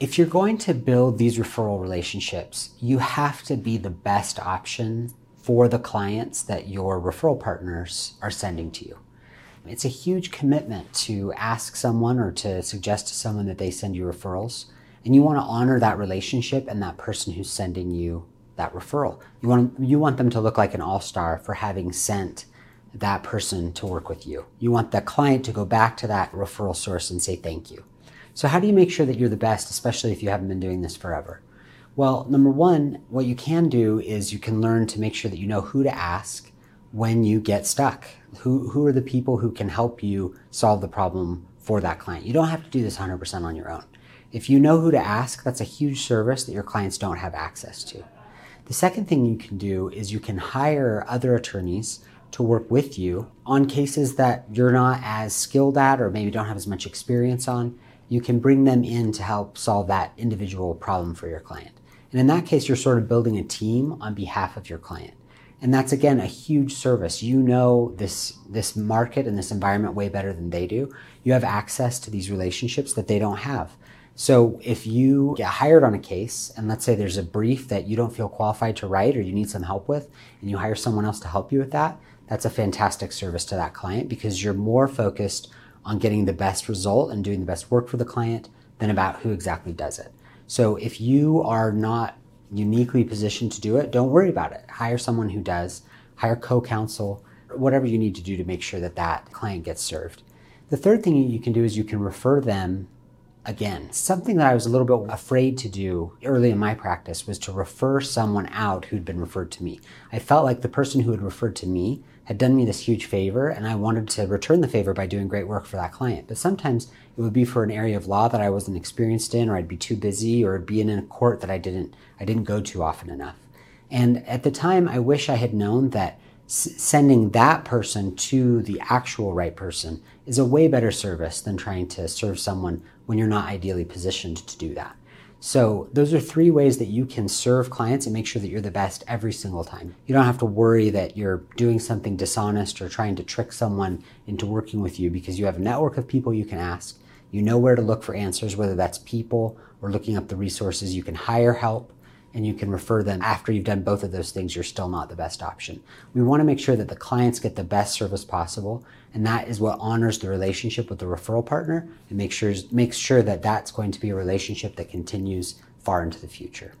If you're going to build these referral relationships, you have to be the best option for the clients that your referral partners are sending to you. It's a huge commitment to ask someone or to suggest to someone that they send you referrals. And you want to honor that relationship and that person who's sending you that referral. You want, you want them to look like an all star for having sent that person to work with you. You want the client to go back to that referral source and say thank you. So, how do you make sure that you're the best, especially if you haven't been doing this forever? Well, number one, what you can do is you can learn to make sure that you know who to ask when you get stuck. Who, who are the people who can help you solve the problem for that client? You don't have to do this 100% on your own. If you know who to ask, that's a huge service that your clients don't have access to. The second thing you can do is you can hire other attorneys to work with you on cases that you're not as skilled at or maybe don't have as much experience on you can bring them in to help solve that individual problem for your client. And in that case, you're sort of building a team on behalf of your client. And that's again a huge service. You know this this market and this environment way better than they do. You have access to these relationships that they don't have. So if you get hired on a case and let's say there's a brief that you don't feel qualified to write or you need some help with and you hire someone else to help you with that, that's a fantastic service to that client because you're more focused on getting the best result and doing the best work for the client than about who exactly does it. So if you are not uniquely positioned to do it, don't worry about it. Hire someone who does, hire co-counsel, whatever you need to do to make sure that that client gets served. The third thing you can do is you can refer them again. Something that I was a little bit afraid to do early in my practice was to refer someone out who'd been referred to me. I felt like the person who had referred to me had done me this huge favor and I wanted to return the favor by doing great work for that client. But sometimes it would be for an area of law that I wasn't experienced in or I'd be too busy or be in a court that I didn't I didn't go to often enough. And at the time I wish I had known that sending that person to the actual right person is a way better service than trying to serve someone when you're not ideally positioned to do that. So those are three ways that you can serve clients and make sure that you're the best every single time. You don't have to worry that you're doing something dishonest or trying to trick someone into working with you because you have a network of people you can ask. You know where to look for answers, whether that's people or looking up the resources. You can hire help and you can refer them after you've done both of those things, you're still not the best option. We want to make sure that the clients get the best service possible, and that is what honors the relationship with the referral partner and makes sure, makes sure that that's going to be a relationship that continues far into the future.